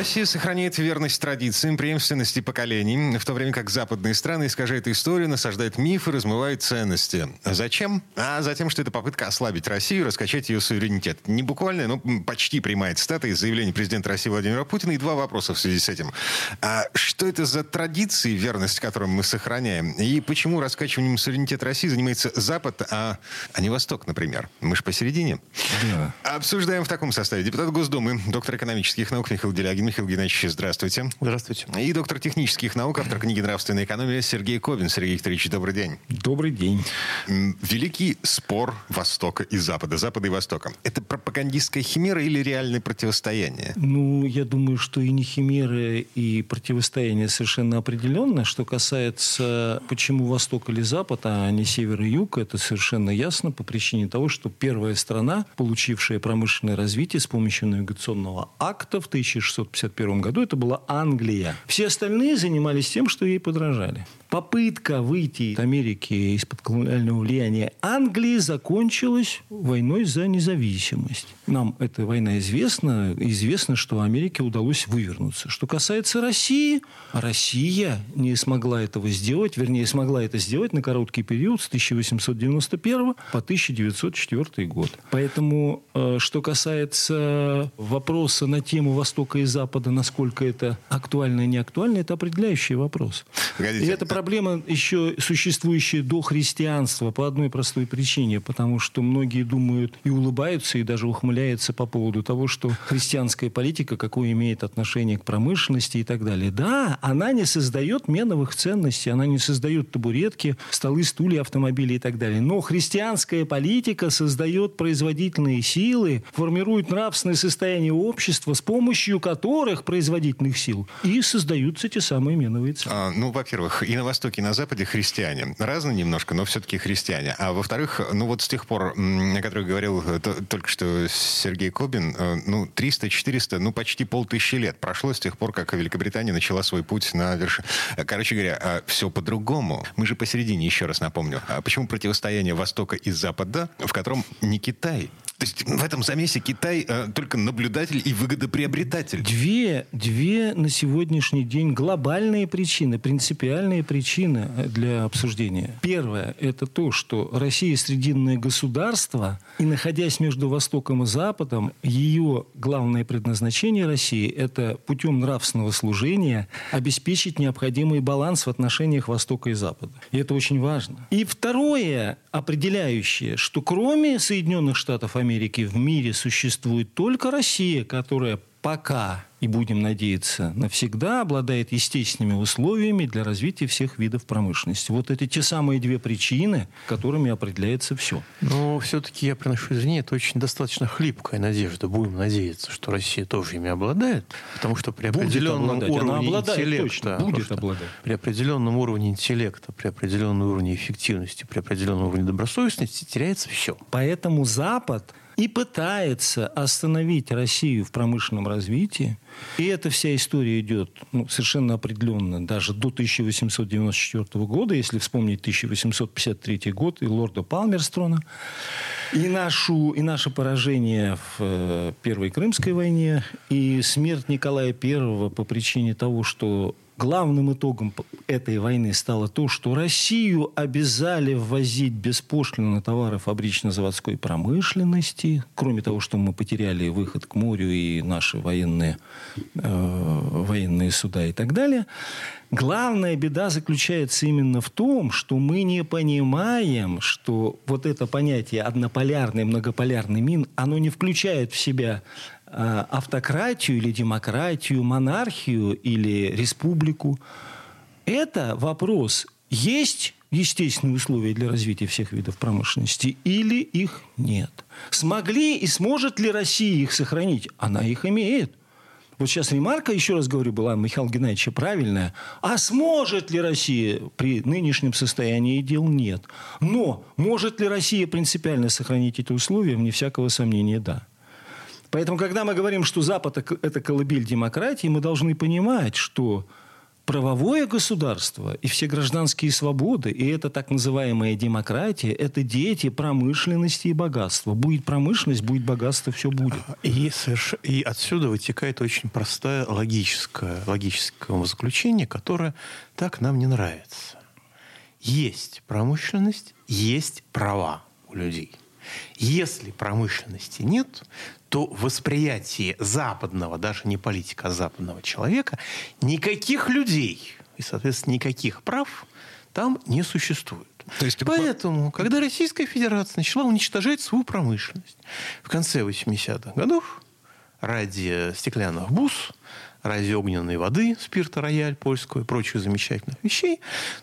Россия сохраняет верность традициям, преемственности поколений, в то время как западные страны искажают историю, насаждают мифы, размывают ценности. Зачем? А затем, что это попытка ослабить Россию, раскачать ее суверенитет. Не буквально, но почти прямая цитата из заявления президента России Владимира Путина. И два вопроса в связи с этим. А что это за традиции, верность которым мы сохраняем? И почему раскачиванием суверенитета России занимается Запад, а, а не Восток, например? Мы же посередине. Да. Обсуждаем в таком составе. Депутат Госдумы, доктор экономических наук Михаил Делягин. Михаил Геннадьевич, здравствуйте. Здравствуйте. И доктор технических наук, автор книги «Нравственная экономия» Сергей Ковин. Сергей Викторович, добрый день. Добрый день. Великий спор Востока и Запада, Запада и Востока. Это пропагандистская химера или реальное противостояние? Ну, я думаю, что и не химера, и противостояние совершенно определенно. Что касается, почему Восток или Запад, а не Север и Юг, это совершенно ясно по причине того, что первая страна, получившая промышленное развитие с помощью навигационного акта в 1650 1951 году это была Англия. Все остальные занимались тем, что ей подражали. Попытка выйти из Америки из-под колониального влияния Англии закончилась войной за независимость. Нам эта война известна. Известно, что Америке удалось вывернуться. Что касается России, Россия не смогла этого сделать, вернее, смогла это сделать на короткий период с 1891 по 1904 год. Поэтому, э, что касается вопроса на тему Востока и Запада, насколько это актуально и не актуально, это определяющий вопрос. Погодите. И это проблема еще существующая до христианства по одной простой причине, потому что многие думают и улыбаются, и даже ухмыляются по поводу того, что христианская политика какое имеет отношение к промышленности и так далее. Да, она не создает меновых ценностей, она не создает табуретки, столы, стулья, автомобили и так далее. Но христианская политика создает производительные силы, формирует нравственное состояние общества, с помощью которых производительных сил и создаются те самые меновые ценности. А, ну, во-первых, и на Востоке, и на Западе христиане. Разные немножко, но все-таки христиане. А во-вторых, ну вот с тех пор, о которых говорил э, то- только что Сергей Кобин, э, ну, 300-400, ну, почти полтысячи лет прошло с тех пор, как Великобритания начала свой путь на вершину. Короче говоря, все по-другому. Мы же посередине, еще раз напомню. А почему противостояние Востока и Запада, в котором не Китай? То есть в этом замесе Китай э, только наблюдатель и выгодоприобретатель. Две, две на сегодняшний день глобальные причины, принципиальные причины для обсуждения. Первое – это то, что Россия срединное государство, и находясь между Востоком и Западом, ее главное предназначение России – это путем нравственного служения обеспечить необходимый баланс в отношениях Востока и Запада. И это очень важно. И второе определяющее, что кроме Соединенных Штатов Америки в мире существует только Россия, которая пока и будем надеяться навсегда обладает естественными условиями для развития всех видов промышленности. Вот это те самые две причины, которыми определяется все. Но все-таки я приношу извинения, это очень достаточно хлипкая надежда. Будем надеяться, что Россия тоже ими обладает, потому что при Будет определенном. Она уровне обладает интеллекта, точно. Будет обладать. при определенном уровне интеллекта, при определенном уровне эффективности, при определенном уровне добросовестности теряется все. Поэтому Запад и пытается остановить Россию в промышленном развитии. И эта вся история идет ну, совершенно определенно даже до 1894 года, если вспомнить 1853 год и лорда Палмерстрона. И, нашу, и наше поражение в э, Первой Крымской войне, и смерть Николая I по причине того, что главным итогом этой войны стало то, что Россию обязали ввозить беспошлино товары фабрично-заводской промышленности. Кроме того, что мы потеряли выход к морю и наши военные, э, военные суда и так далее. Главная беда заключается именно в том, что мы не понимаем, что вот это понятие однополярный, многополярный мин, оно не включает в себя автократию или демократию, монархию или республику. Это вопрос, есть естественные условия для развития всех видов промышленности или их нет. Смогли и сможет ли Россия их сохранить? Она их имеет. Вот сейчас ремарка, еще раз говорю, была Михаила Геннадьевича правильная. А сможет ли Россия при нынешнем состоянии дел? Нет. Но может ли Россия принципиально сохранить эти условия? Вне всякого сомнения, да. Поэтому, когда мы говорим, что Запад – это колыбель демократии, мы должны понимать, что правовое государство и все гражданские свободы, и это так называемая демократия, это дети промышленности и богатства. Будет промышленность, будет богатство, все будет. И, соверш... и отсюда вытекает очень простое логическое, логическое заключение, которое так нам не нравится. Есть промышленность, есть права у людей. Если промышленности нет, то восприятие западного, даже не политика, а западного человека, никаких людей и, соответственно, никаких прав там не существует. То есть, Поэтому, когда Российская Федерация начала уничтожать свою промышленность в конце 80-х годов ради стеклянных бус, ради огненной воды, спирта рояль польского и прочих замечательных вещей,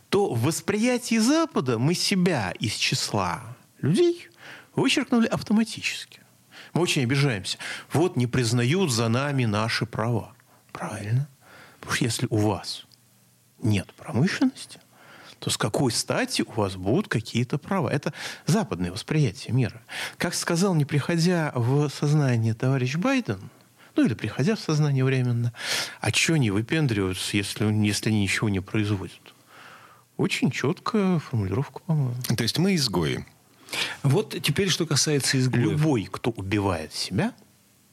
то в восприятии Запада мы себя из числа людей вычеркнули автоматически. Мы очень обижаемся. Вот не признают за нами наши права. Правильно. Потому что если у вас нет промышленности, то с какой стати у вас будут какие-то права? Это западное восприятие мира. Как сказал, не приходя в сознание товарищ Байден, ну или приходя в сознание временно, а что они выпендриваются, если, если они ничего не производят? Очень четкая формулировка, по-моему. То есть мы изгои. Вот теперь, что касается изгоев. Любой, кто убивает себя,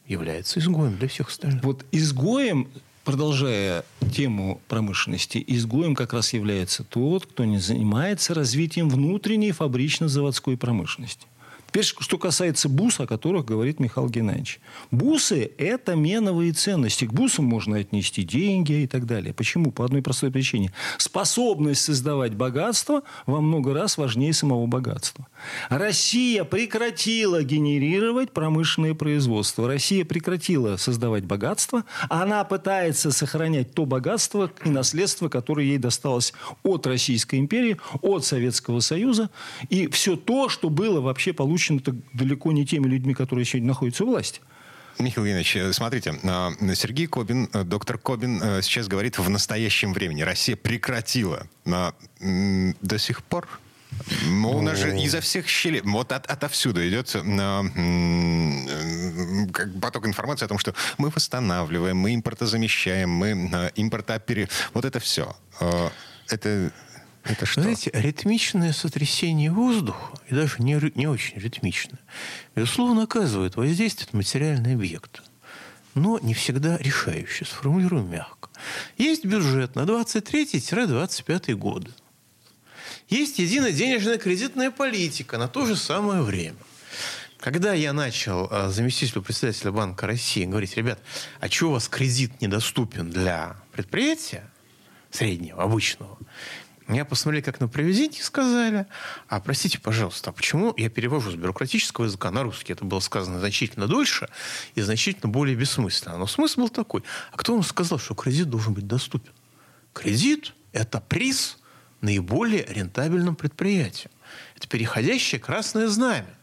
является изгоем для всех остальных. Вот изгоем, продолжая тему промышленности, изгоем как раз является тот, кто не занимается развитием внутренней фабрично-заводской промышленности. Теперь, что касается бус, о которых говорит Михаил Геннадьевич. Бусы – это меновые ценности. К бусам можно отнести деньги и так далее. Почему? По одной простой причине. Способность создавать богатство во много раз важнее самого богатства. Россия прекратила генерировать промышленное производство. Россия прекратила создавать богатство. Она пытается сохранять то богатство и наследство, которое ей досталось от Российской империи, от Советского Союза. И все то, что было вообще получено запущено далеко не теми людьми, которые сегодня находятся у власти. Михаил Евгеньевич, э, смотрите, а, Сергей Кобин, э, доктор Кобин э, сейчас говорит в настоящем времени. Россия прекратила до сих пор у нас же изо всех щелей, вот от, отовсюду идет поток информации о том, что мы восстанавливаем, мы импортозамещаем, мы импортопере... Вот это все. Это это что? Знаете, ритмичное сотрясение воздуха, и даже не, не очень ритмичное, безусловно, оказывает воздействие на материальный объект. Но не всегда решающее, сформулирую мягко. Есть бюджет на 23-25 годы. Есть единая денежная кредитная политика на то же самое время. Когда я начал а, заместителю председателя Банка России говорить, ребят, а что у вас кредит недоступен для предприятия среднего, обычного? Я посмотрели, как на привезите сказали. А простите, пожалуйста, а почему я перевожу с бюрократического языка на русский? Это было сказано значительно дольше и значительно более бессмысленно. Но смысл был такой. А кто вам сказал, что кредит должен быть доступен? Кредит – это приз наиболее рентабельным предприятиям. Это переходящее красное знамя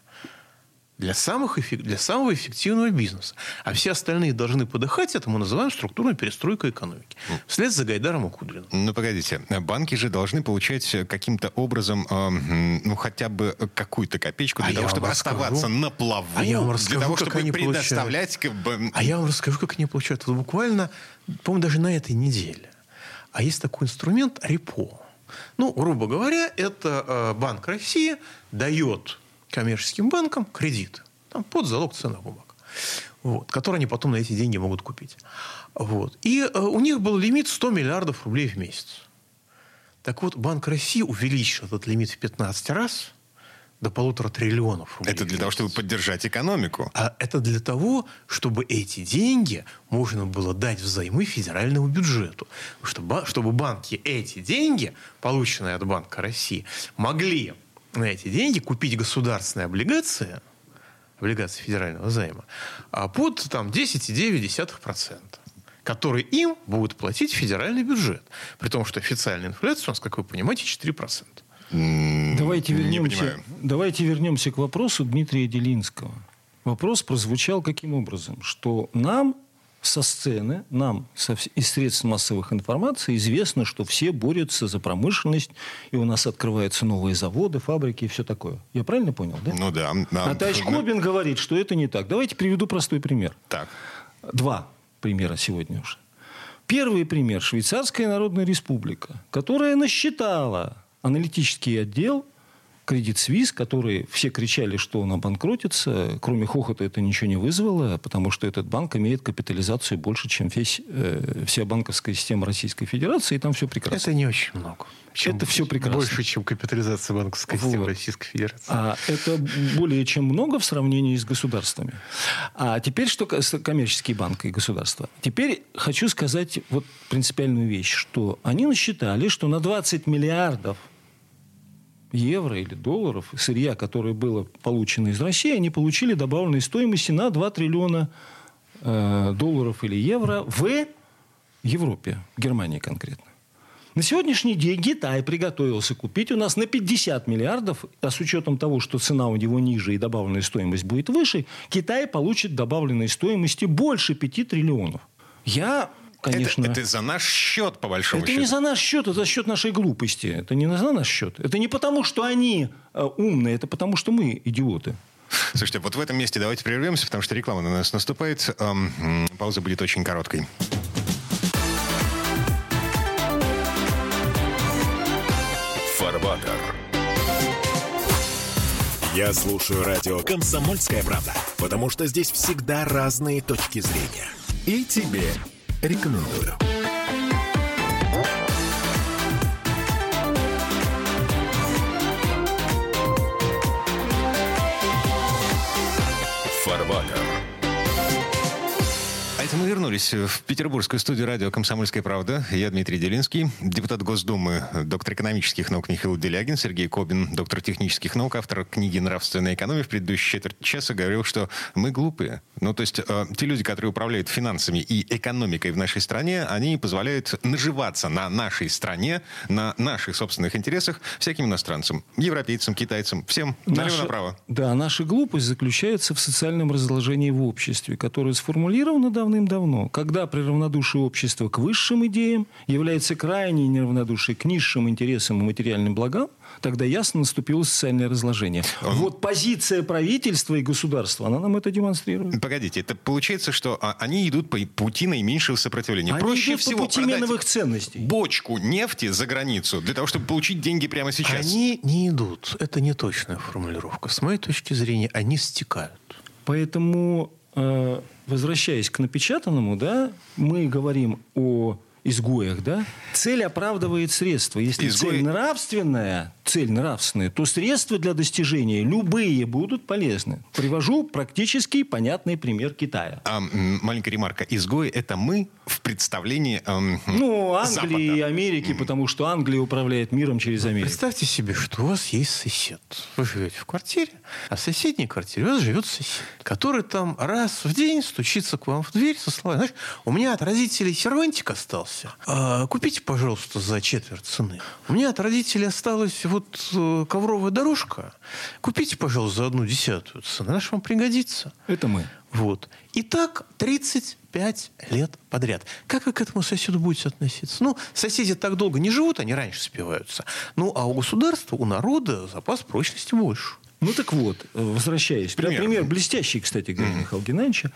для, самых, для самого эффективного бизнеса. А все остальные должны подыхать, это мы называем структурной перестройкой экономики. Вслед за Гайдаром и Кудриным. Ну, погодите. Банки же должны получать каким-то образом, э, ну, хотя бы какую-то копеечку для а того, чтобы расскажу. оставаться на плаву. А я вам расскажу, для того, чтобы они предоставлять... Бы... А я вам расскажу, как они получают. Вот буквально, по-моему, даже на этой неделе. А есть такой инструмент репо. Ну, грубо говоря, это э, Банк России дает коммерческим банкам кредит там, под залог ценных бумаг, вот, которые они потом на эти деньги могут купить. Вот. И э, у них был лимит 100 миллиардов рублей в месяц. Так вот, Банк России увеличил этот лимит в 15 раз до полутора триллионов рублей. Это для того, чтобы поддержать экономику. А это для того, чтобы эти деньги можно было дать взаймы федеральному бюджету. Чтобы, чтобы банки эти деньги, полученные от Банка России, могли на эти деньги купить государственные облигации, облигации федерального займа, а под там, 10,9%, которые им будут платить федеральный бюджет. При том, что официальная инфляция у нас, как вы понимаете, 4%. Давайте вернемся, давайте вернемся к вопросу Дмитрия Делинского. Вопрос прозвучал каким образом? Что нам со сцены, нам из средств массовых информации известно, что все борются за промышленность, и у нас открываются новые заводы, фабрики и все такое. Я правильно понял, да? Ну да. А товарищ Кобин говорит, что это не так. Давайте приведу простой пример. Так. Два примера сегодня уже. Первый пример – Швейцарская Народная Республика, которая насчитала аналитический отдел Кредит Свис, который все кричали, что он обанкротится. Кроме хохота это ничего не вызвало, потому что этот банк имеет капитализацию больше, чем весь, э, вся банковская система Российской Федерации, и там все прекрасно. Это не очень много. Чем это все прекрасно. Больше, чем капитализация банковской вот. системы Российской Федерации. А это более чем много в сравнении с государствами. А теперь что коммерческие банки и государства. Теперь хочу сказать вот принципиальную вещь, что они насчитали, что на 20 миллиардов евро или долларов сырья, которое было получено из России, они получили добавленной стоимости на 2 триллиона э, долларов или евро в Европе, Германии конкретно. На сегодняшний день Китай приготовился купить у нас на 50 миллиардов, а с учетом того, что цена у него ниже и добавленная стоимость будет выше, Китай получит добавленной стоимости больше 5 триллионов. Я конечно... Это, это за наш счет, по большому это счету. Это не за наш счет, это за счет нашей глупости. Это не за наш счет. Это не потому, что они э, умные, это потому, что мы идиоты. Слушайте, вот в этом месте давайте прервемся, потому что реклама на нас наступает. Эм, пауза будет очень короткой. Фарватер. Я слушаю радио «Комсомольская правда», потому что здесь всегда разные точки зрения. И тебе рекомендую. Фарватер. Вернулись в петербургскую студию радио «Комсомольская правда». Я Дмитрий Делинский, депутат Госдумы, доктор экономических наук Михаил Делягин, Сергей Кобин, доктор технических наук, автор книги «Нравственная экономия». В предыдущей четверть часа говорил, что мы глупые. Ну, то есть э, те люди, которые управляют финансами и экономикой в нашей стране, они позволяют наживаться на нашей стране, на наших собственных интересах всяким иностранцам, европейцам, китайцам, всем налево-направо. Да, наша глупость заключается в социальном разложении в обществе, которое сформулировано давно когда при равнодушии общества к высшим идеям является крайнее неравнодушие к низшим интересам и материальным благам, тогда ясно наступило социальное разложение. Он... Вот позиция правительства и государства, она нам это демонстрирует. Погодите, это получается, что а, они идут по пути наименьшего сопротивления. Они Проще идут всего по пути миновых ценностей. бочку нефти за границу для того, чтобы получить деньги прямо сейчас. Они не идут. Это не точная формулировка. С моей точки зрения, они стекают. Поэтому э, возвращаясь к напечатанному, да, мы говорим о изгоях, да, цель оправдывает средства. Если Изгой... цель нравственная, цель нравственная, то средства для достижения любые будут полезны. Привожу практически понятный пример Китая. А, маленькая ремарка. Изгои – это мы в представлении эм, Ну, Англии Запада. и Америки, потому что Англия управляет миром через Америку. Представьте себе, что у вас есть сосед. Вы живете в квартире, а в соседней квартире у вас живет сосед, который там раз в день стучится к вам в дверь со словами, знаешь, у меня от родителей сервантик остался. А, купите, пожалуйста, за четверть цены. У меня от родителей осталась вот э, ковровая дорожка. Купите, пожалуйста, за одну десятую цены. Она вам пригодится. Это мы. Вот. И так 35 лет подряд. Как вы к этому соседу будете относиться? Ну, соседи так долго не живут, они раньше спиваются. Ну, а у государства, у народа запас прочности больше. Ну так вот, возвращаясь. Пример, пример блестящий, кстати говоря, mm-hmm. Михаила Геннадьевича.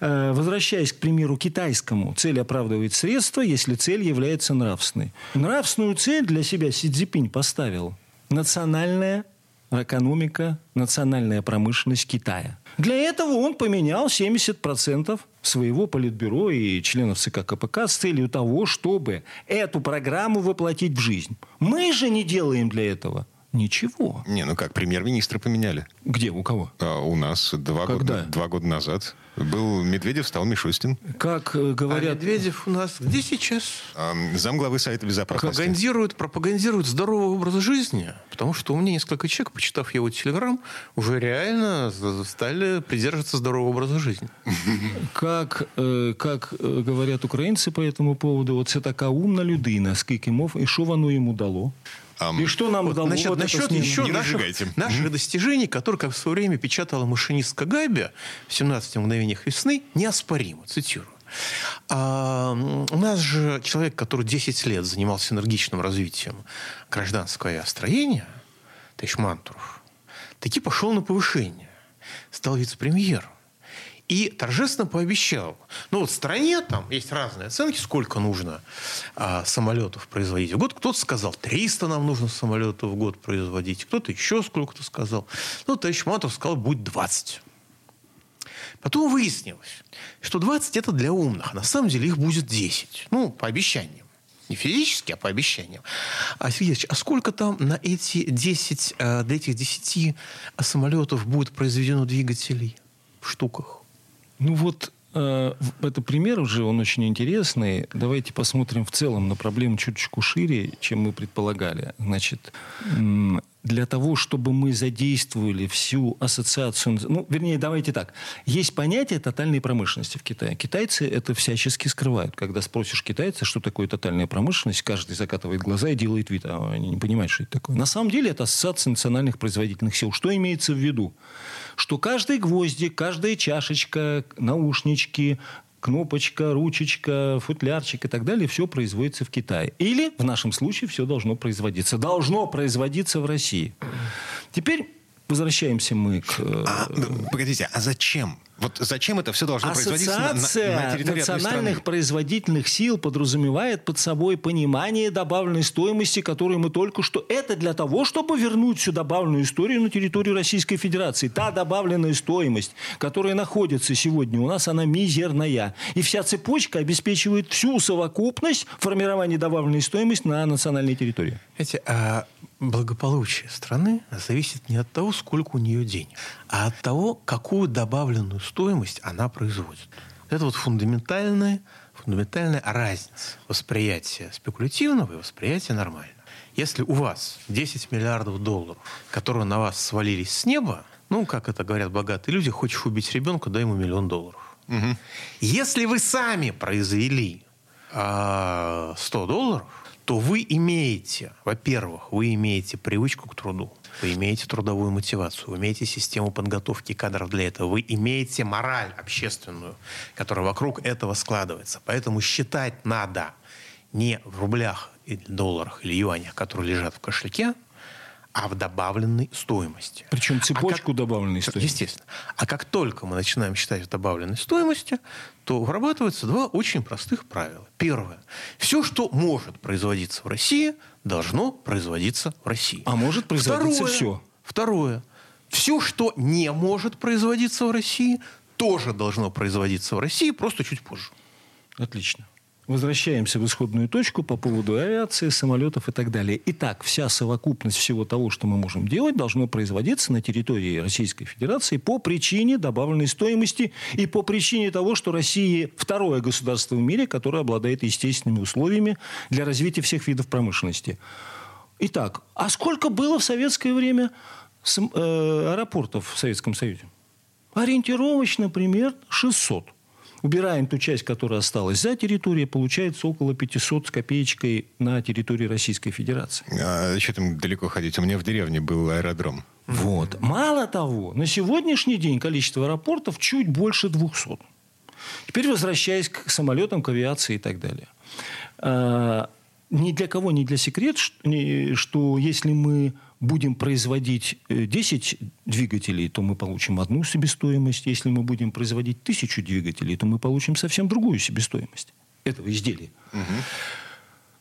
Э, возвращаясь к примеру китайскому, цель оправдывает средства, если цель является нравственной. Нравственную цель для себя Си Цзипинь поставил национальная экономика, национальная промышленность Китая. Для этого он поменял 70% своего политбюро и членов ЦК КПК с целью того, чтобы эту программу воплотить в жизнь. Мы же не делаем для этого – Ничего. Не, ну как, премьер-министра поменяли. Где, у кого? А, у нас два года, два года назад. Был Медведев, стал Мишустин. Как э, говорят... А Медведев у нас где сейчас? А, замглавы Совета Безопасности. Пропагандирует, пропагандирует здоровый образ жизни. Потому что у меня несколько человек, почитав его телеграм, уже реально стали придерживаться здорового образа жизни. Как, э, как э, говорят украинцы по этому поводу, вот це така умна людина, скільки мов, і що воно йому дало? И что нам вот, дало насчет, вот насчет еще наших, наших достижений, которые, как в свое время печатала машинистка Габи в «17 мгновениях весны», неоспоримо, цитирую. А, у нас же человек, который 10 лет занимался энергичным развитием гражданского авиастроения, товарищ Мантуров, таки пошел на повышение. Стал вице-премьером. И торжественно пообещал. Ну вот в стране там есть разные оценки, сколько нужно а, самолетов производить в год. Кто-то сказал, 300 нам нужно самолетов в год производить. Кто-то еще сколько-то сказал. Ну, товарищ Мантуров сказал, будет 20. Потом выяснилось, что 20 это для умных. На самом деле их будет 10. Ну, по обещаниям. Не физически, а по обещаниям. А, Сергей а сколько там на эти 10, э, для этих 10 самолетов будет произведено двигателей в штуках? Ну вот э, это пример уже, он очень интересный. Давайте посмотрим в целом на проблему чуточку шире, чем мы предполагали. Значит, для того, чтобы мы задействовали всю ассоциацию... Ну, вернее, давайте так. Есть понятие тотальной промышленности в Китае. Китайцы это всячески скрывают. Когда спросишь китайца, что такое тотальная промышленность, каждый закатывает глаза и делает вид. А они не понимают, что это такое. На самом деле это ассоциация национальных производительных сил. Что имеется в виду? Что каждый гвоздик, каждая чашечка, наушнички, кнопочка, ручечка, футлярчик и так далее, все производится в Китае. Или, в нашем случае, все должно производиться. Должно производиться в России. Теперь возвращаемся мы к... Э, а, погодите, а зачем вот зачем это все должно производиться на, на, на территории национальных производительных сил подразумевает под собой понимание добавленной стоимости, которую мы только что... Это для того, чтобы вернуть всю добавленную историю на территорию Российской Федерации. Та добавленная стоимость, которая находится сегодня у нас, она мизерная. И вся цепочка обеспечивает всю совокупность формирования добавленной стоимости на национальной территории. Знаете, а благополучие страны зависит не от того, сколько у нее денег, а от того, какую добавленную стоимость она производит. Это вот фундаментальная, фундаментальная разница восприятия спекулятивного и восприятия нормального. Если у вас 10 миллиардов долларов, которые на вас свалились с неба, ну, как это говорят богатые люди, хочешь убить ребенка, дай ему миллион долларов. Угу. Если вы сами произвели э, 100 долларов, то вы имеете, во-первых, вы имеете привычку к труду, вы имеете трудовую мотивацию, вы имеете систему подготовки кадров для этого, вы имеете мораль общественную, которая вокруг этого складывается. Поэтому считать надо не в рублях или долларах или юанях, которые лежат в кошельке, а в добавленной стоимости. Причем цепочку а как, добавленной стоимости. Естественно. А как только мы начинаем считать в добавленной стоимости, то вырабатываются два очень простых правила. Первое. Все, что может производиться в России, должно производиться в России. А может производиться второе, все. Второе. Все, что не может производиться в России, тоже должно производиться в России, просто чуть позже. Отлично. Возвращаемся в исходную точку по поводу авиации, самолетов и так далее. Итак, вся совокупность всего того, что мы можем делать, должно производиться на территории Российской Федерации по причине добавленной стоимости и по причине того, что Россия второе государство в мире, которое обладает естественными условиями для развития всех видов промышленности. Итак, а сколько было в советское время э, аэропортов в Советском Союзе? Ориентировочно примерно 600. Убираем ту часть, которая осталась за территорией, получается около 500 с копеечкой на территории Российской Федерации. А что там далеко ходить? У меня в деревне был аэродром. Вот. Мало того, на сегодняшний день количество аэропортов чуть больше 200. Теперь возвращаясь к самолетам, к авиации и так далее. А, ни для кого не для секрет, что если мы будем производить 10 э, двигателей, то мы получим одну себестоимость. Если мы будем производить тысячу двигателей, то мы получим совсем другую себестоимость этого изделия. Угу.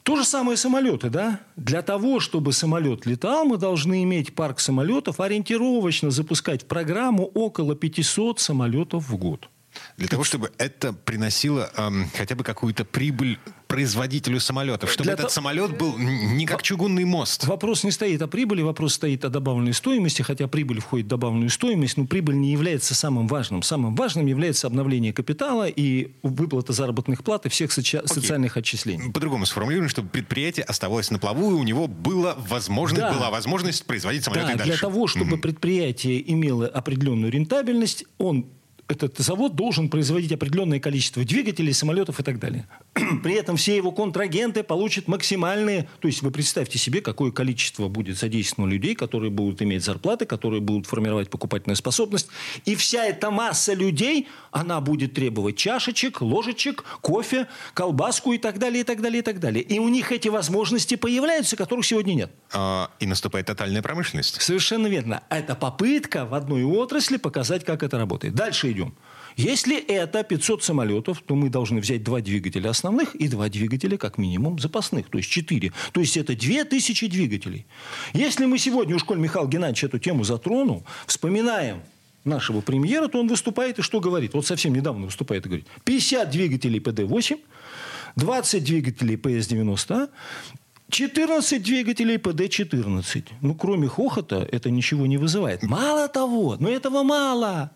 То же самое самолеты, да? Для того, чтобы самолет летал, мы должны иметь парк самолетов, ориентировочно запускать в программу около 500 самолетов в год. Для того, чтобы это приносило эм, хотя бы какую-то прибыль производителю самолетов, чтобы Для этот то... самолет был не как чугунный мост. Вопрос не стоит о прибыли, вопрос стоит о добавленной стоимости, хотя прибыль входит в добавленную стоимость, но прибыль не является самым важным. Самым важным является обновление капитала и выплата заработных плат и всех соци... социальных отчислений. По-другому сформулируем, чтобы предприятие оставалось на плаву, и у него была возможность, да. была возможность производить самолеты да, дальше. Для того, чтобы mm-hmm. предприятие имело определенную рентабельность, он этот завод должен производить определенное количество двигателей, самолетов и так далее. При этом все его контрагенты получат максимальные... То есть вы представьте себе, какое количество будет задействовано людей, которые будут иметь зарплаты, которые будут формировать покупательную способность. И вся эта масса людей, она будет требовать чашечек, ложечек, кофе, колбаску и так далее, и так далее, и так далее. И у них эти возможности появляются, которых сегодня нет. А, и наступает тотальная промышленность. Совершенно верно. Это попытка в одной отрасли показать, как это работает. Дальше идем. Если это 500 самолетов, то мы должны взять два двигателя основных и два двигателя, как минимум, запасных, то есть четыре. То есть это 2000 двигателей. Если мы сегодня, уж коль Михаил Геннадьевич эту тему затронул, вспоминаем нашего премьера, то он выступает и что говорит? Вот совсем недавно выступает и говорит. 50 двигателей ПД-8, 20 двигателей ПС-90, 14 двигателей ПД-14. Ну, кроме хохота, это ничего не вызывает. Мало того, но этого мало.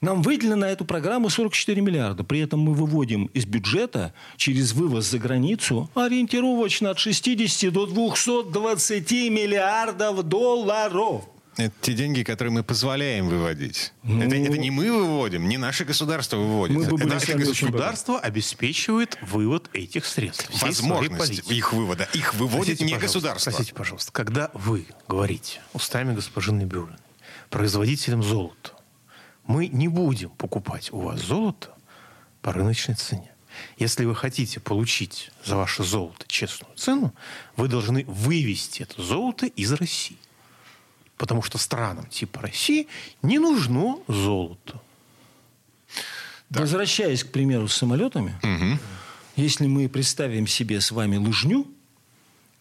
Нам выделено на эту программу 44 миллиарда. При этом мы выводим из бюджета через вывоз за границу ориентировочно от 60 до 220 миллиардов долларов. Это те деньги, которые мы позволяем выводить. Ну, это, это не мы выводим, не наше государство выводит. Мы это наше государство обеспечивает вывод этих средств. Возможность их вывода. Их выводит Простите, не государство. Простите, пожалуйста. Когда вы говорите устами госпожи Набиулиной производителям золота, мы не будем покупать у вас золото по рыночной цене. Если вы хотите получить за ваше золото честную цену, вы должны вывести это золото из России. Потому что странам типа России не нужно золото. Да. Возвращаясь, к примеру, с самолетами, угу. если мы представим себе с вами лыжню,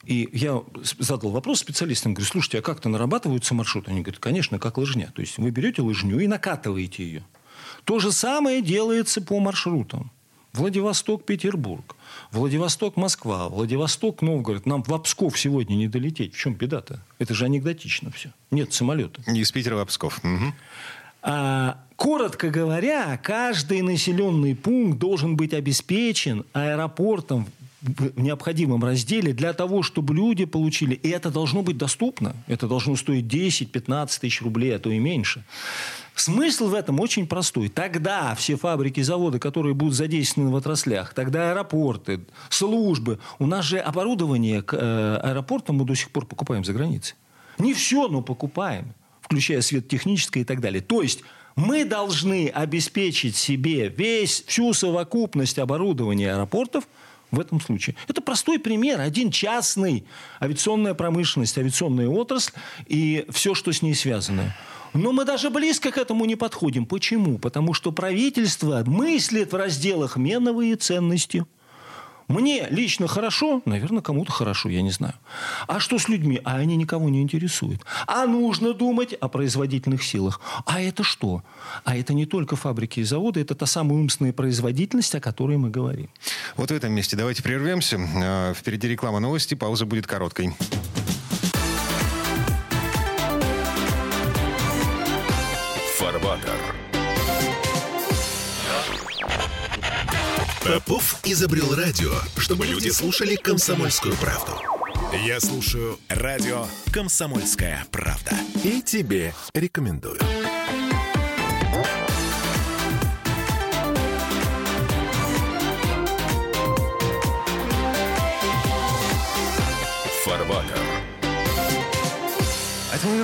и я задал вопрос специалистам, говорю, слушайте, а как-то нарабатываются маршруты? Они говорят, конечно, как лыжня. То есть вы берете лыжню и накатываете ее. То же самое делается по маршрутам. Владивосток-Петербург, Владивосток-Москва, Владивосток-Новгород. Нам в Псков сегодня не долететь. В чем беда-то? Это же анекдотично все. Нет самолета. Не из Питера в Псков. Угу. А, коротко говоря, каждый населенный пункт должен быть обеспечен аэропортом в необходимом разделе для того, чтобы люди получили. И это должно быть доступно. Это должно стоить 10-15 тысяч рублей, а то и меньше. Смысл в этом очень простой. Тогда все фабрики, заводы, которые будут задействованы в отраслях, тогда аэропорты, службы. У нас же оборудование к э, аэропортам мы до сих пор покупаем за границей. Не все, но покупаем, включая свет техническое и так далее. То есть мы должны обеспечить себе весь, всю совокупность оборудования аэропортов – в этом случае. Это простой пример. Один частный. Авиационная промышленность, авиационная отрасль и все, что с ней связано. Но мы даже близко к этому не подходим. Почему? Потому что правительство мыслит в разделах меновые ценности. Мне лично хорошо, наверное, кому-то хорошо, я не знаю. А что с людьми? А они никого не интересуют. А нужно думать о производительных силах. А это что? А это не только фабрики и заводы, это та самая умственная производительность, о которой мы говорим. Вот в этом месте давайте прервемся. А, впереди реклама новости, пауза будет короткой. Фарватер. Попов изобрел радио, чтобы люди слушали комсомольскую правду. Я слушаю радио «Комсомольская правда». И тебе рекомендую.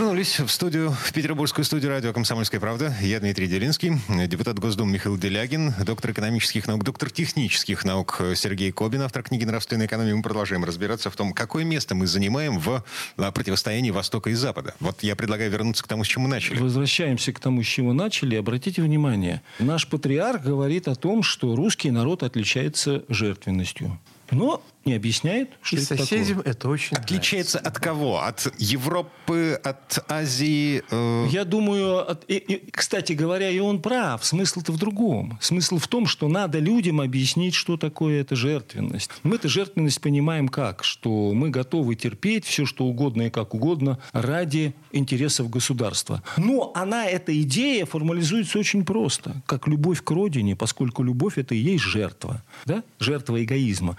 Вернулись в студию, в петербургскую студию радио «Комсомольская правда». Я Дмитрий Делинский, депутат Госдумы Михаил Делягин, доктор экономических наук, доктор технических наук Сергей Кобин, автор книги «Нравственная экономия». Мы продолжаем разбираться в том, какое место мы занимаем в противостоянии Востока и Запада. Вот я предлагаю вернуться к тому, с чем мы начали. Возвращаемся к тому, с чего начали. Обратите внимание, наш патриарх говорит о том, что русский народ отличается жертвенностью. Но не объясняет, что и это соседям такое. это очень Отличается нравится. от кого? От Европы, от Азии? Э... Я думаю, от... и, и, кстати говоря, и он прав. Смысл-то в другом. Смысл в том, что надо людям объяснить, что такое эта жертвенность. Мы эту жертвенность понимаем как? Что мы готовы терпеть все, что угодно и как угодно ради интересов государства. Но она, эта идея, формализуется очень просто. Как любовь к родине, поскольку любовь – это и есть жертва. Да? Жертва эгоизма.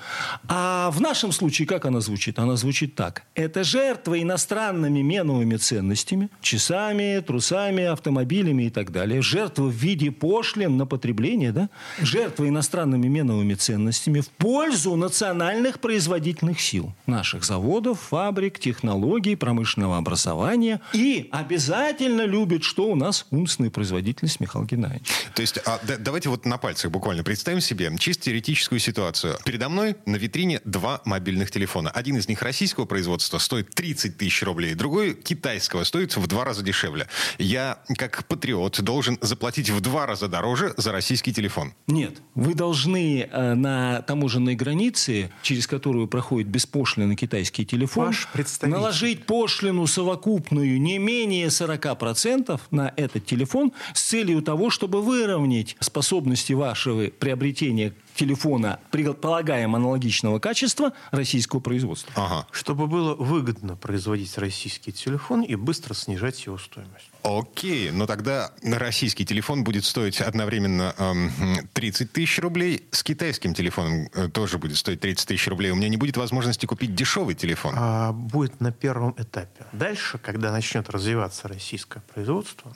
А А в нашем случае как она звучит? Она звучит так. Это жертва иностранными меновыми ценностями, часами, трусами, автомобилями и так далее. Жертва в виде пошлин на потребление, да? Жертва иностранными меновыми ценностями в пользу национальных производительных сил. Наших заводов, фабрик, технологий, промышленного образования. И обязательно любит, что у нас умственная производительность, Михаил Геннадьевич. То есть а, да, давайте вот на пальцах буквально представим себе чисто теоретическую ситуацию. Передо мной на витрине два мобильных телефона. Один из них российского производства стоит 30 тысяч рублей, другой китайского стоит в два раза дешевле. Я, как патриот, должен заплатить в два раза дороже за российский телефон. Нет. Вы должны э, на таможенной границе, через которую проходит беспошлинный китайский телефон, наложить пошлину совокупную не менее 40% на этот телефон с целью того, чтобы выровнять способности вашего приобретения телефона, предполагаем аналогичного качества, российского производства. Ага. Чтобы было выгодно производить российский телефон и быстро снижать его стоимость. Окей, но тогда российский телефон будет стоить одновременно эм, 30 тысяч рублей. С китайским телефоном э, тоже будет стоить 30 тысяч рублей. У меня не будет возможности купить дешевый телефон. А будет на первом этапе. Дальше, когда начнет развиваться российское производство,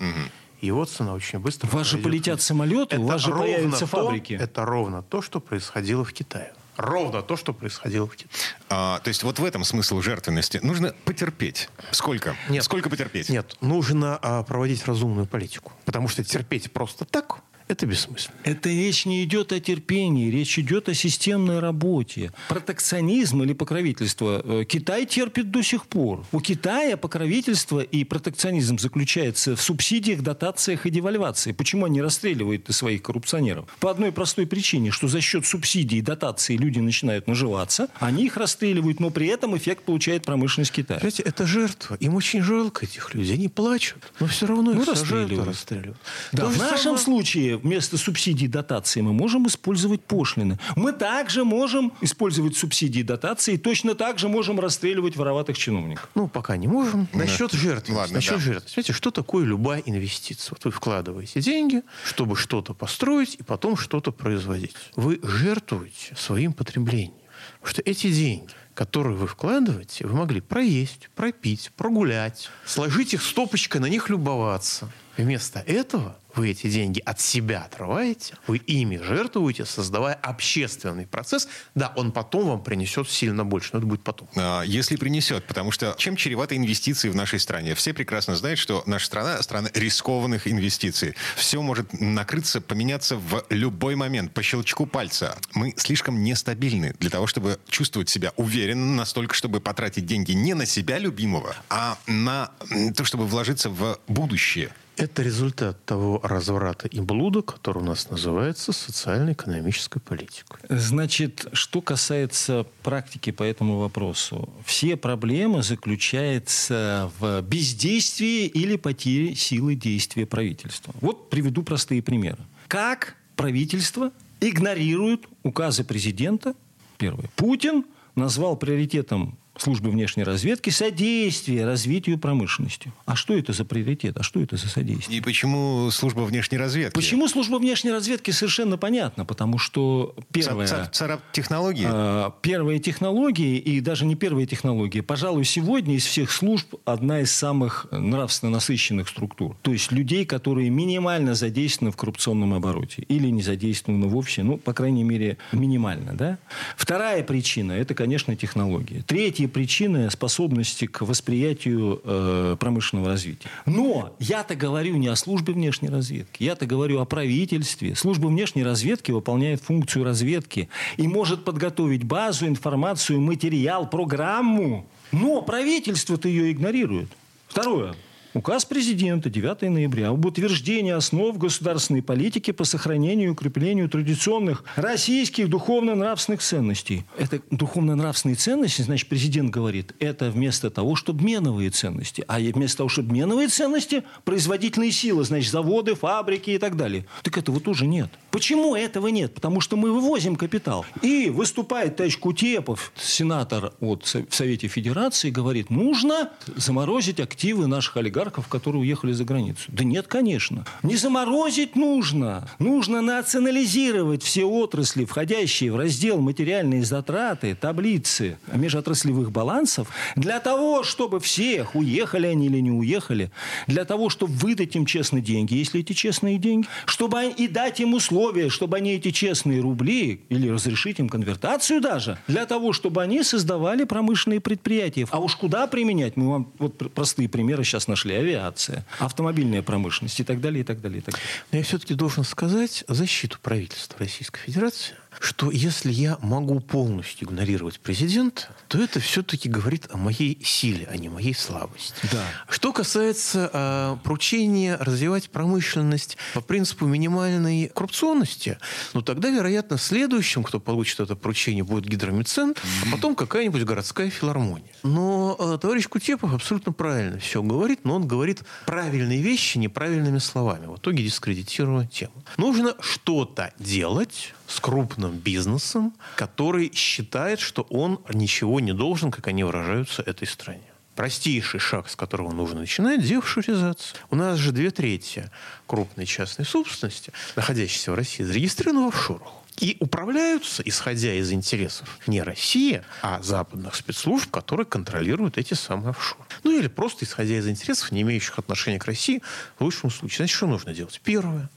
его цена очень быстро... У вас же полетят вниз. самолеты, у Это вас же ровно появятся то- фабрики. Это ровно то, что происходило в Китае. Ровно то, что происходило в Китае. А, то есть вот в этом смысл жертвенности. Нужно потерпеть. Сколько? Нет. Сколько потерпеть? Нет, нужно а, проводить разумную политику. Потому что терпеть просто так – это бессмысленно. Это речь не идет о терпении, речь идет о системной работе. Протекционизм или покровительство э, Китай терпит до сих пор. У Китая покровительство и протекционизм заключается в субсидиях, дотациях и девальвации. Почему они расстреливают своих коррупционеров? По одной простой причине, что за счет субсидий и дотаций люди начинают наживаться, они их расстреливают, но при этом эффект получает промышленность Китая. Понимаете, это жертва. Им очень жалко этих людей. Они плачут. Но все равно Ну, их расстреливают. расстреливают. Да, в нашем самое- случае вместо субсидий и дотаций мы можем использовать пошлины. Мы также можем использовать субсидии и дотации, и точно так же можем расстреливать вороватых чиновников. Ну, пока не можем. Насчет Да. жертвы. Ладно, Насчет да. жертвы. Знаете, что такое любая инвестиция? Вот вы вкладываете деньги, чтобы что-то построить и потом что-то производить. Вы жертвуете своим потреблением. Потому что эти деньги, которые вы вкладываете, вы могли проесть, пропить, прогулять, сложить их стопочкой, на них любоваться. Вместо этого вы эти деньги от себя отрываете, вы ими жертвуете, создавая общественный процесс. Да, он потом вам принесет сильно больше, но это будет потом. А, Если принесет, потому что чем чреваты инвестиции в нашей стране? Все прекрасно знают, что наша страна – страна рискованных инвестиций. Все может накрыться, поменяться в любой момент, по щелчку пальца. Мы слишком нестабильны для того, чтобы чувствовать себя уверенно настолько, чтобы потратить деньги не на себя любимого, а на то, чтобы вложиться в будущее. Это результат того разврата и блуда, который у нас называется социально-экономической политикой. Значит, что касается практики по этому вопросу, все проблемы заключаются в бездействии или потере силы действия правительства. Вот приведу простые примеры. Как правительство игнорирует указы президента? Первое. Путин назвал приоритетом службы внешней разведки содействие развитию промышленности. А что это за приоритет? А что это за содействие? И почему служба внешней разведки? Почему служба внешней разведки совершенно понятно? Потому что первое... Цар- царап технологии? А, Первые технологии, и даже не первые технологии, пожалуй, сегодня из всех служб одна из самых нравственно насыщенных структур. То есть людей, которые минимально задействованы в коррупционном обороте. Или не задействованы вовсе, ну, по крайней мере, минимально. Да? Вторая причина – это, конечно, технологии. Третья причина – способности к восприятию э, промышленного развития. Но я-то говорю не о службе внешней разведки. Я-то говорю о правительстве. Служба внешней разведки выполняет функцию разведки и может подготовить базу, информацию, материал, программу. Но правительство-то ее игнорирует. Второе. Указ президента 9 ноября об утверждении основ государственной политики по сохранению и укреплению традиционных российских духовно-нравственных ценностей. Это духовно-нравственные ценности, значит, президент говорит, это вместо того, чтобы меновые ценности. А вместо того, чтобы меновые ценности, производительные силы, значит, заводы, фабрики и так далее. Так этого тоже нет. Почему этого нет? Потому что мы вывозим капитал. И выступает товарищ Кутепов, сенатор от, в Совете Федерации, говорит, нужно заморозить активы наших олигархов, которые уехали за границу. Да нет, конечно. Не заморозить нужно. Нужно национализировать все отрасли, входящие в раздел материальные затраты, таблицы межотраслевых балансов, для того, чтобы всех, уехали они или не уехали, для того, чтобы выдать им честные деньги, если эти честные деньги, чтобы и дать им условия, чтобы они эти честные рубли, или разрешить им конвертацию даже, для того, чтобы они создавали промышленные предприятия. А уж куда применять? Мы вам вот простые примеры сейчас нашли. Авиация, автомобильная промышленность и так далее, и так далее, и так далее. Но я все-таки должен сказать защиту правительства Российской Федерации – что если я могу полностью игнорировать президента, то это все-таки говорит о моей силе, а не моей слабости. Да. Что касается э, поручения развивать промышленность по принципу минимальной коррупционности, ну тогда, вероятно, следующим, кто получит это поручение, будет гидромедцентр, а потом какая-нибудь городская филармония. Но э, товарищ Кутепов абсолютно правильно все говорит, но он говорит правильные вещи неправильными словами. В итоге дискредитируя тему. Нужно что-то делать, с крупным бизнесом, который считает, что он ничего не должен, как они выражаются, этой стране. Простейший шаг, с которого нужно начинать, деофшоризация. У нас же две трети крупной частной собственности, находящейся в России, зарегистрированы в офшорах и управляются, исходя из интересов не России, а западных спецслужб, которые контролируют эти самые офшоры. Ну или просто исходя из интересов, не имеющих отношения к России, в лучшем случае. Значит, что нужно делать? Первое.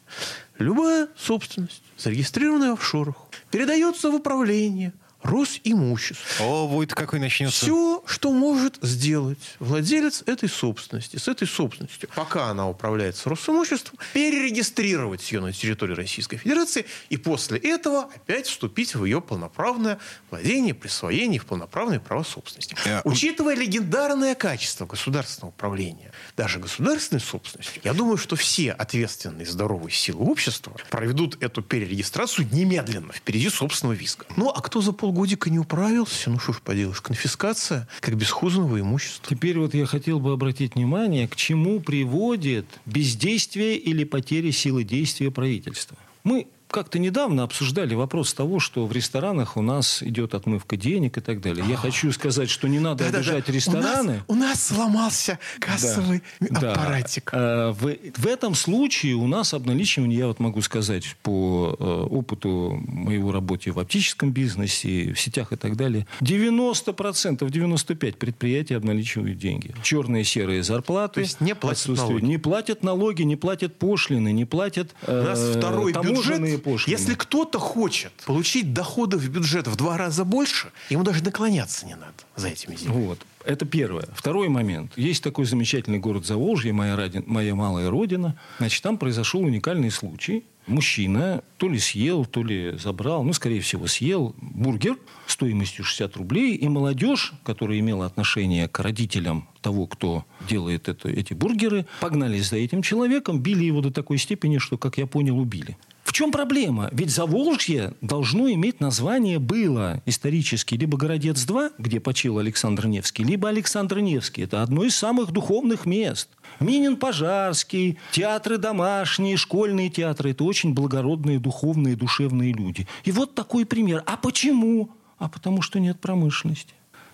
Любая собственность, зарегистрированная в офшорах, передается в управление Росимущество. О, будет какой начнется. Все, что может сделать владелец этой собственности, с этой собственностью, пока она управляется Росимуществом, перерегистрировать ее на территории Российской Федерации и после этого опять вступить в ее полноправное владение, присвоение в полноправные права собственности. Я... Учитывая легендарное качество государственного управления, даже государственной собственностью, я думаю, что все ответственные здоровые силы общества проведут эту перерегистрацию немедленно, впереди собственного виска. Ну, а кто за пол полгодика не управился, ну что ж поделаешь, конфискация как бесхозного имущества. Теперь вот я хотел бы обратить внимание, к чему приводит бездействие или потеря силы действия правительства. Мы как-то недавно обсуждали вопрос того, что в ресторанах у нас идет отмывка денег и так далее. Я хочу сказать, что не надо да, обижать да, да. рестораны. У нас, у нас сломался кассовый да, аппаратик. Да. В, в этом случае у нас обналичивание, я вот могу сказать по э, опыту моего работы в оптическом бизнесе, в сетях и так далее, 90%, 95% предприятий обналичивают деньги. Черные, серые зарплаты. То есть не платят налоги. Не платят налоги, не платят пошлины, не платят э, У нас второй бюджет пошлины. Если кто-то хочет получить доходы в бюджет в два раза больше, ему даже наклоняться не надо за этими деньгами. Вот. Это первое. Второй момент. Есть такой замечательный город Заволжье, моя, ради... моя малая родина. Значит, там произошел уникальный случай. Мужчина то ли съел, то ли забрал, ну, скорее всего, съел бургер стоимостью 60 рублей. И молодежь, которая имела отношение к родителям того, кто делает это, эти бургеры, погнались за этим человеком, били его до такой степени, что, как я понял, убили. В чем проблема? Ведь Заволжье должно иметь название было исторически либо Городец-2, где почил Александр Невский, либо Александр Невский. Это одно из самых духовных мест. Минин Пожарский, театры домашние, школьные театры – это очень благородные, духовные, душевные люди. И вот такой пример. А почему? А потому что нет промышленности.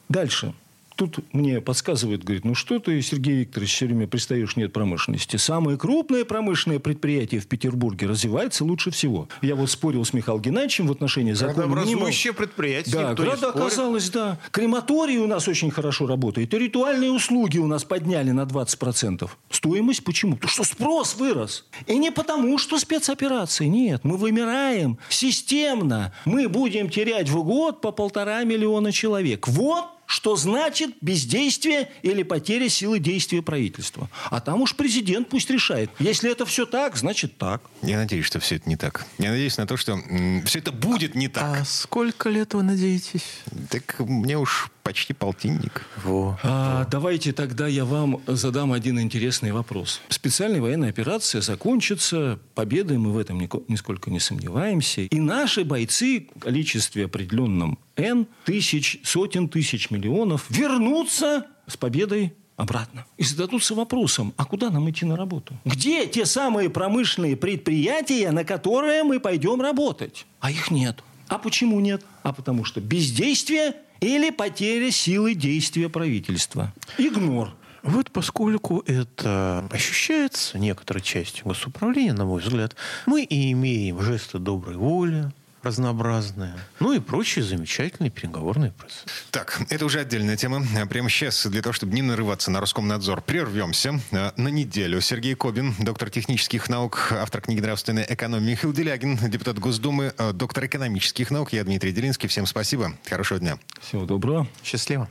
Дальше тут мне подсказывают, говорит, ну что ты, Сергей Викторович, все время пристаешь, нет промышленности. Самое крупное промышленное предприятие в Петербурге развивается лучше всего. Я вот спорил с Михаилом Геннадьевичем в отношении закона. Градообразующее предприятие. Да, града оказалось, да. Крематорий у нас очень хорошо работает. И ритуальные услуги у нас подняли на 20%. Стоимость почему? Потому что спрос вырос. И не потому, что спецоперации. Нет, мы вымираем системно. Мы будем терять в год по полтора миллиона человек. Вот что значит бездействие или потеря силы действия правительства. А там уж президент пусть решает. Если это все так, значит так. Я надеюсь, что все это не так. Я надеюсь на то, что все это будет не так. А сколько лет вы надеетесь? Так мне уж почти полтинник. Во. А, давайте тогда я вам задам один интересный вопрос. Специальная военная операция закончится победой, мы в этом нисколько не сомневаемся. И наши бойцы в количестве определенном N тысяч, сотен тысяч миллионов вернутся с победой обратно. И зададутся вопросом, а куда нам идти на работу? Где те самые промышленные предприятия, на которые мы пойдем работать? А их нет. А почему нет? А потому что бездействие или потеря силы действия правительства. Игнор. Вот поскольку это ощущается некоторой частью госуправления, на мой взгляд, мы и имеем жесты доброй воли, разнообразные. Ну и прочие замечательные переговорные процессы. Так, это уже отдельная тема. Прямо сейчас, для того, чтобы не нарываться на Роскомнадзор, прервемся на неделю. Сергей Кобин, доктор технических наук, автор книги «Нравственная экономия». Михаил Делягин, депутат Госдумы, э, доктор экономических наук. Я Дмитрий Делинский. Всем спасибо. Хорошего дня. Всего доброго. Счастливо.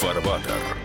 Фарватер.